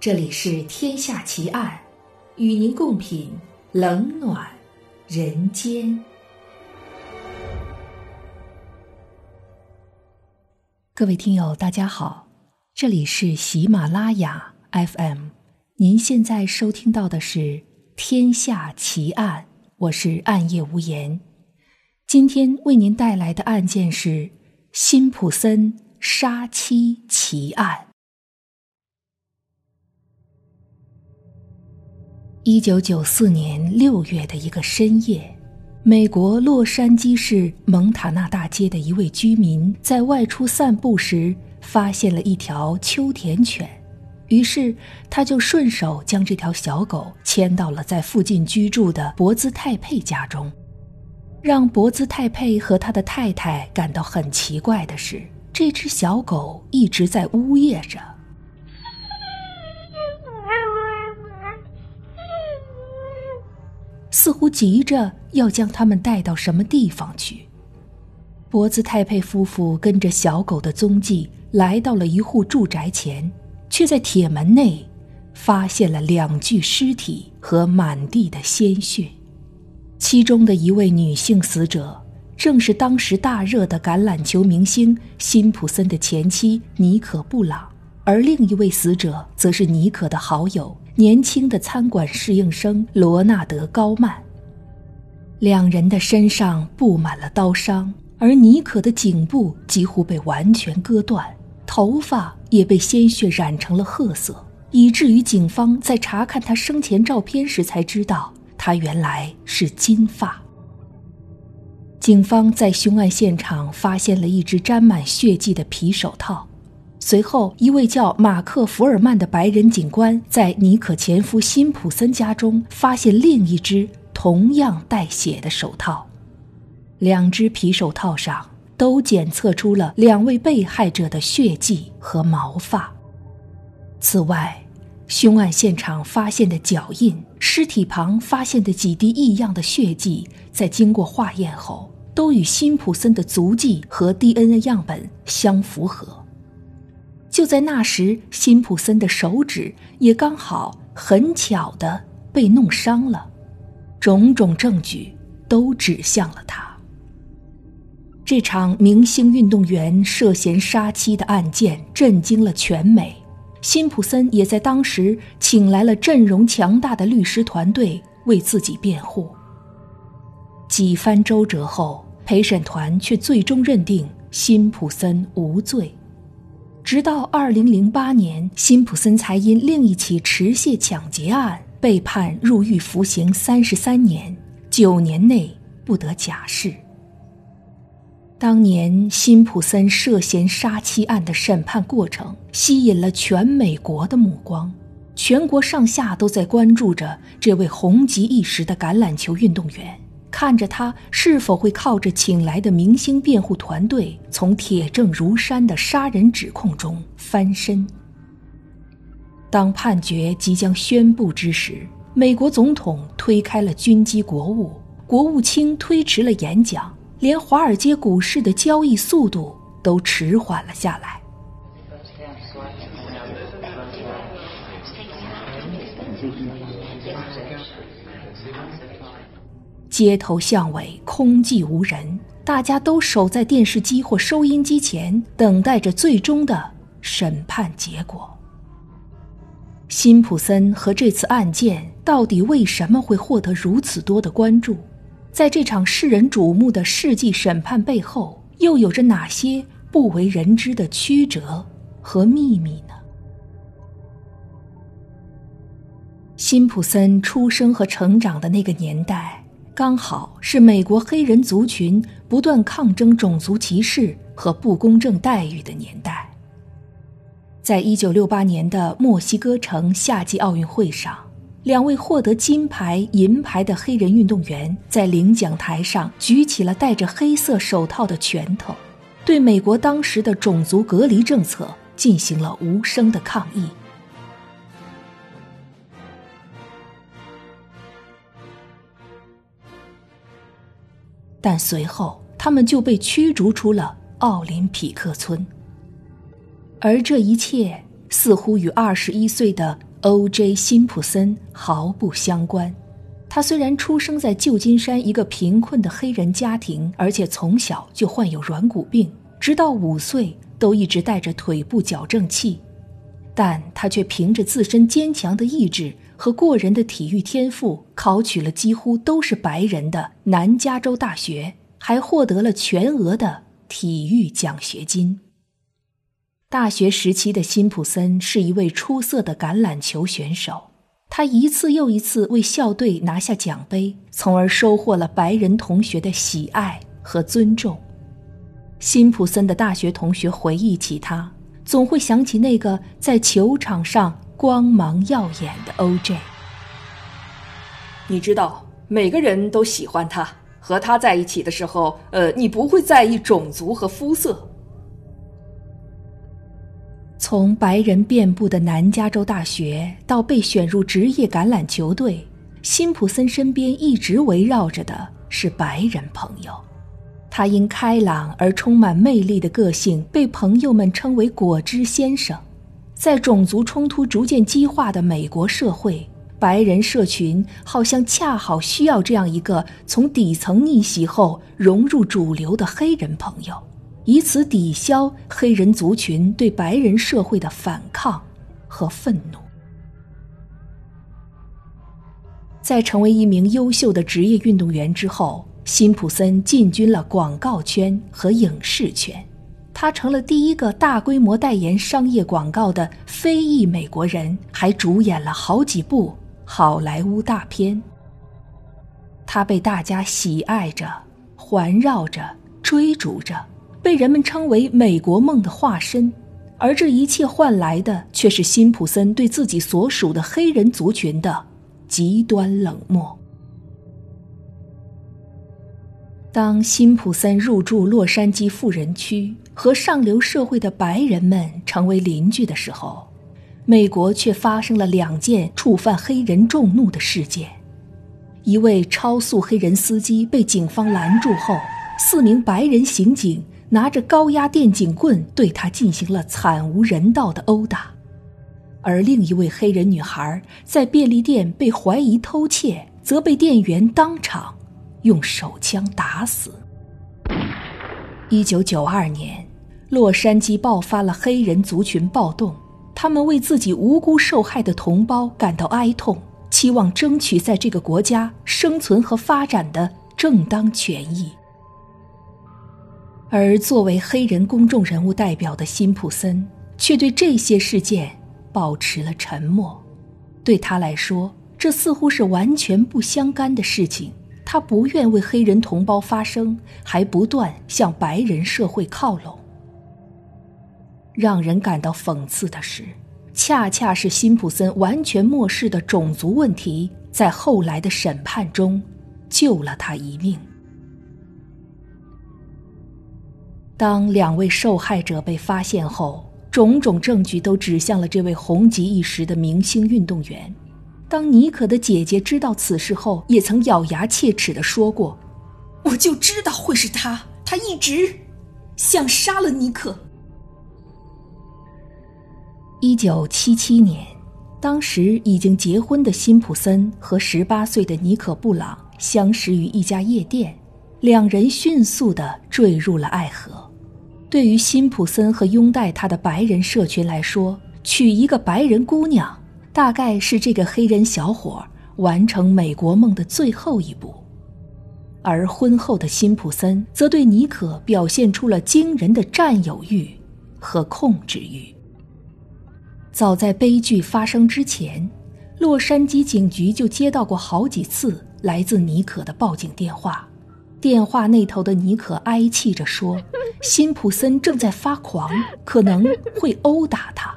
这里是《天下奇案》，与您共品冷暖人间。各位听友，大家好，这里是喜马拉雅 FM，您现在收听到的是《天下奇案》，我是暗夜无言。今天为您带来的案件是辛普森杀妻奇案。一九九四年六月的一个深夜，美国洛杉矶市蒙塔纳大街的一位居民在外出散步时，发现了一条秋田犬，于是他就顺手将这条小狗牵到了在附近居住的博兹泰佩家中。让博兹泰佩和他的太太感到很奇怪的是，这只小狗一直在呜咽着。似乎急着要将他们带到什么地方去。博兹泰佩夫妇跟着小狗的踪迹来到了一户住宅前，却在铁门内发现了两具尸体和满地的鲜血。其中的一位女性死者，正是当时大热的橄榄球明星辛普森的前妻妮可·布朗，而另一位死者则是妮可的好友。年轻的餐馆侍应生罗纳德·高曼，两人的身上布满了刀伤，而妮可的颈部几乎被完全割断，头发也被鲜血染成了褐色，以至于警方在查看他生前照片时才知道他原来是金发。警方在凶案现场发现了一只沾满血迹的皮手套。随后，一位叫马克·福尔曼的白人警官在尼可前夫辛普森家中发现另一只同样带血的手套，两只皮手套上都检测出了两位被害者的血迹和毛发。此外，凶案现场发现的脚印、尸体旁发现的几滴异样的血迹，在经过化验后，都与辛普森的足迹和 DNA 样本相符合。就在那时，辛普森的手指也刚好很巧的被弄伤了，种种证据都指向了他。这场明星运动员涉嫌杀妻的案件震惊了全美，辛普森也在当时请来了阵容强大的律师团队为自己辩护。几番周折后，陪审团却最终认定辛普森无罪。直到二零零八年，辛普森才因另一起持械抢劫案被判入狱服刑三十三年，九年内不得假释。当年辛普森涉嫌杀妻案的审判过程吸引了全美国的目光，全国上下都在关注着这位红极一时的橄榄球运动员。看着他是否会靠着请来的明星辩护团队，从铁证如山的杀人指控中翻身。当判决即将宣布之时，美国总统推开了军机国务，国务卿推迟了演讲，连华尔街股市的交易速度都迟缓了下来。街头巷尾空寂无人，大家都守在电视机或收音机前，等待着最终的审判结果。辛普森和这次案件到底为什么会获得如此多的关注？在这场世人瞩目的世纪审判背后，又有着哪些不为人知的曲折和秘密呢？辛普森出生和成长的那个年代。刚好是美国黑人族群不断抗争种族歧视和不公正待遇的年代。在一九六八年的墨西哥城夏季奥运会上，两位获得金牌、银牌的黑人运动员在领奖台上举起了戴着黑色手套的拳头，对美国当时的种族隔离政策进行了无声的抗议。但随后，他们就被驱逐出了奥林匹克村。而这一切似乎与二十一岁的 O.J. 辛普森毫不相关。他虽然出生在旧金山一个贫困的黑人家庭，而且从小就患有软骨病，直到五岁都一直带着腿部矫正器，但他却凭着自身坚强的意志和过人的体育天赋，考取了几乎都是白人的南加州大学，还获得了全额的体育奖学金。大学时期的辛普森是一位出色的橄榄球选手。他一次又一次为校队拿下奖杯，从而收获了白人同学的喜爱和尊重。辛普森的大学同学回忆起他，总会想起那个在球场上光芒耀眼的 O.J。你知道，每个人都喜欢他。和他在一起的时候，呃，你不会在意种族和肤色。从白人遍布的南加州大学到被选入职业橄榄球队，辛普森身边一直围绕着的是白人朋友。他因开朗而充满魅力的个性，被朋友们称为“果汁先生”。在种族冲突逐渐激化的美国社会，白人社群好像恰好需要这样一个从底层逆袭后融入主流的黑人朋友。以此抵消黑人族群对白人社会的反抗和愤怒。在成为一名优秀的职业运动员之后，辛普森进军了广告圈和影视圈，他成了第一个大规模代言商业广告的非裔美国人，还主演了好几部好莱坞大片。他被大家喜爱着，环绕着，追逐着。被人们称为“美国梦”的化身，而这一切换来的却是辛普森对自己所属的黑人族群的极端冷漠。当辛普森入住洛杉矶富人区，和上流社会的白人们成为邻居的时候，美国却发生了两件触犯黑人众怒的事件：一位超速黑人司机被警方拦住后，四名白人刑警。拿着高压电警棍对他进行了惨无人道的殴打，而另一位黑人女孩在便利店被怀疑偷窃，则被店员当场用手枪打死。一九九二年，洛杉矶爆发了黑人族群暴动，他们为自己无辜受害的同胞感到哀痛，期望争取在这个国家生存和发展的正当权益。而作为黑人公众人物代表的辛普森，却对这些事件保持了沉默。对他来说，这似乎是完全不相干的事情。他不愿为黑人同胞发声，还不断向白人社会靠拢。让人感到讽刺的是，恰恰是辛普森完全漠视的种族问题，在后来的审判中救了他一命。当两位受害者被发现后，种种证据都指向了这位红极一时的明星运动员。当妮可的姐姐知道此事后，也曾咬牙切齿地说过：“我就知道会是他，他一直想杀了尼可。”一九七七年，当时已经结婚的辛普森和十八岁的尼可布朗相识于一家夜店，两人迅速地坠入了爱河。对于辛普森和拥戴他的白人社群来说，娶一个白人姑娘，大概是这个黑人小伙完成美国梦的最后一步。而婚后的辛普森则对妮可表现出了惊人的占有欲和控制欲。早在悲剧发生之前，洛杉矶警局就接到过好几次来自妮可的报警电话。电话那头的妮可哀泣着说：“辛普森正在发狂，可能会殴打他。”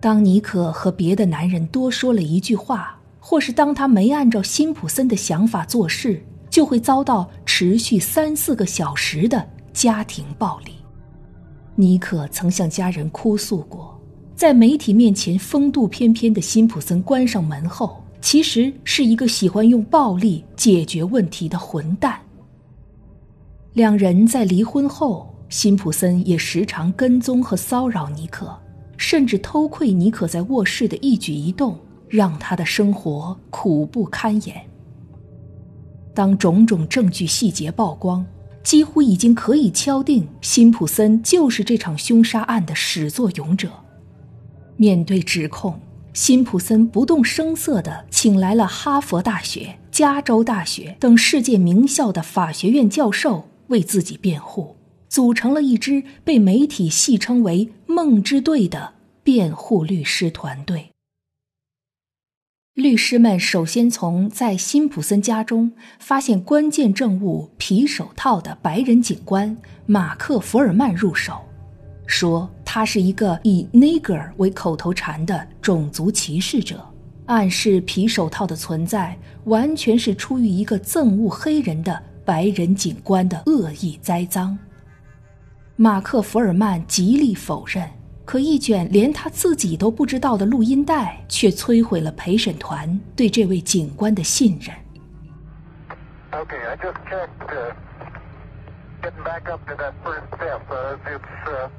当妮可和别的男人多说了一句话，或是当他没按照辛普森的想法做事，就会遭到持续三四个小时的家庭暴力。妮可曾向家人哭诉过，在媒体面前风度翩翩的辛普森关上门后。其实是一个喜欢用暴力解决问题的混蛋。两人在离婚后，辛普森也时常跟踪和骚扰尼克，甚至偷窥尼可在卧室的一举一动，让他的生活苦不堪言。当种种证据细节曝光，几乎已经可以敲定辛普森就是这场凶杀案的始作俑者。面对指控，辛普森不动声色地请来了哈佛大学、加州大学等世界名校的法学院教授为自己辩护，组成了一支被媒体戏称为“梦之队”的辩护律师团队。律师们首先从在辛普森家中发现关键证物皮手套的白人警官马克·福尔曼入手，说他是一个以 “nigger” 为口头禅的种族歧视者，暗示皮手套的存在完全是出于一个憎恶黑人的白人警官的恶意栽赃。马克·福尔曼极力否认。可一卷连他自己都不知道的录音带，却摧毁了陪审团对这位警官的信任 okay i just checked the getting back up to that first step。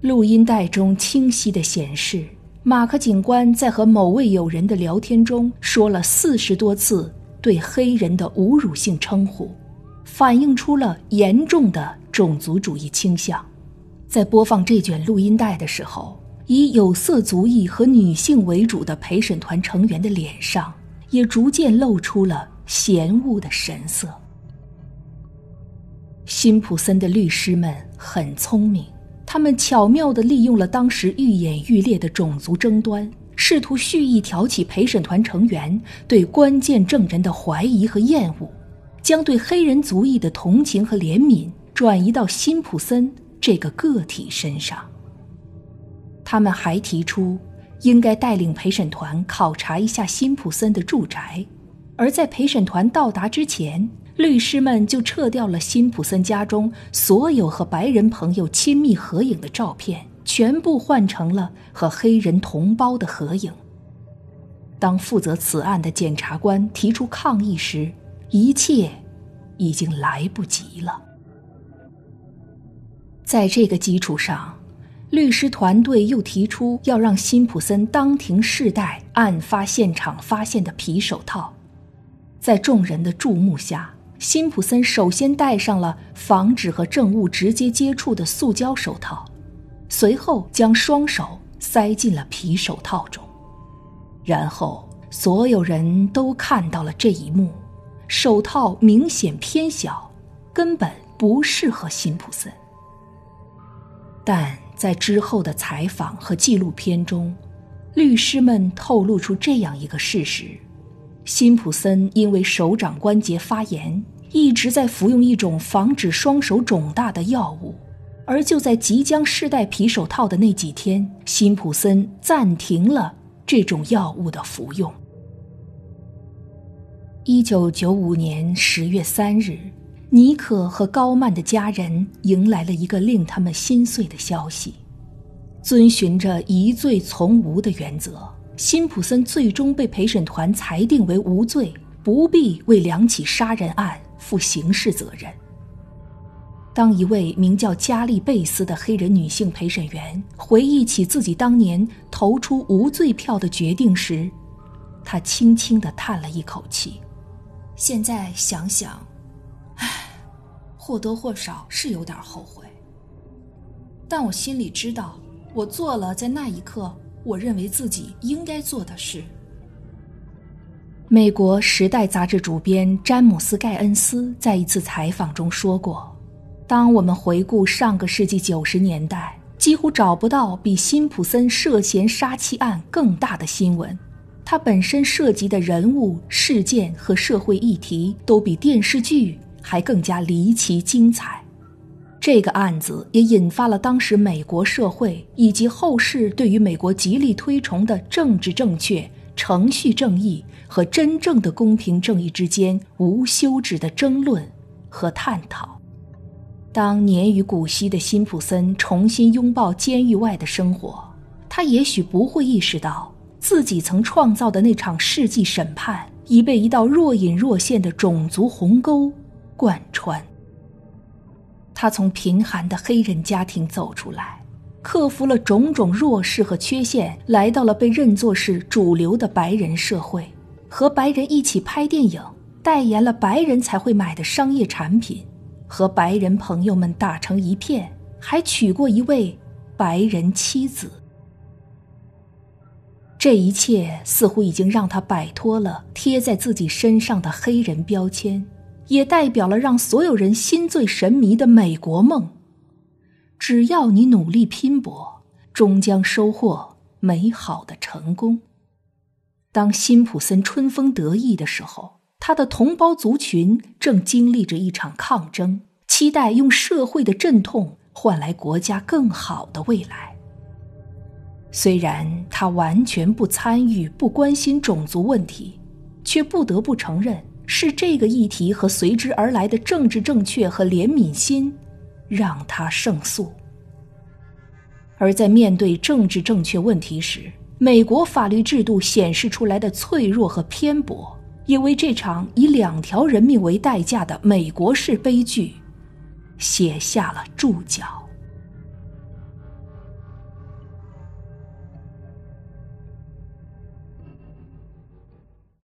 录音带中清晰的显示，马克警官在和某位友人的聊天中说了四十多次对黑人的侮辱性称呼，反映出了严重的种族主义倾向。在播放这卷录音带的时候，以有色族裔和女性为主的陪审团成员的脸上也逐渐露出了嫌恶的神色。辛普森的律师们很聪明，他们巧妙地利用了当时愈演愈烈的种族争端，试图蓄意挑起陪审团成员对关键证人的怀疑和厌恶，将对黑人族裔的同情和怜悯转移到辛普森。这个个体身上，他们还提出应该带领陪审团考察一下辛普森的住宅，而在陪审团到达之前，律师们就撤掉了辛普森家中所有和白人朋友亲密合影的照片，全部换成了和黑人同胞的合影。当负责此案的检察官提出抗议时，一切已经来不及了。在这个基础上，律师团队又提出要让辛普森当庭试戴案发现场发现的皮手套。在众人的注目下，辛普森首先戴上了防止和证物直接接触的塑胶手套，随后将双手塞进了皮手套中。然后，所有人都看到了这一幕：手套明显偏小，根本不适合辛普森。但在之后的采访和纪录片中，律师们透露出这样一个事实：辛普森因为手掌关节发炎，一直在服用一种防止双手肿大的药物。而就在即将试戴皮手套的那几天，辛普森暂停了这种药物的服用。一九九五年十月三日。尼可和高曼的家人迎来了一个令他们心碎的消息：遵循着疑罪从无的原则，辛普森最终被陪审团裁定为无罪，不必为两起杀人案负刑事责任。当一位名叫加利贝斯的黑人女性陪审员回忆起自己当年投出无罪票的决定时，她轻轻地叹了一口气：“现在想想。”唉或多或少是有点后悔，但我心里知道，我做了在那一刻我认为自己应该做的事。美国《时代》杂志主编詹姆斯·盖恩斯在一次采访中说过：“当我们回顾上个世纪九十年代，几乎找不到比辛普森涉嫌杀妻案更大的新闻。它本身涉及的人物、事件和社会议题都比电视剧。”还更加离奇精彩，这个案子也引发了当时美国社会以及后世对于美国极力推崇的政治正确、程序正义和真正的公平正义之间无休止的争论和探讨。当年逾古稀的辛普森重新拥抱监狱外的生活，他也许不会意识到自己曾创造的那场世纪审判已被一道若隐若现的种族鸿沟。贯穿。他从贫寒的黑人家庭走出来，克服了种种弱势和缺陷，来到了被认作是主流的白人社会，和白人一起拍电影，代言了白人才会买的商业产品，和白人朋友们打成一片，还娶过一位白人妻子。这一切似乎已经让他摆脱了贴在自己身上的黑人标签，也代表了让所有人心醉神迷的美国梦。只要你努力拼搏，终将收获美好的成功。当辛普森春风得意的时候，他的同胞族群正经历着一场抗争，期待用社会的阵痛换来国家更好的未来。虽然他完全不参与、不关心种族问题，却不得不承认，是这个议题和随之而来的政治正确和怜悯心。让他胜诉。而在面对政治正确问题时，美国法律制度显示出来的脆弱和偏颇，也为这场以两条人命为代价的美国式悲剧写下了注脚。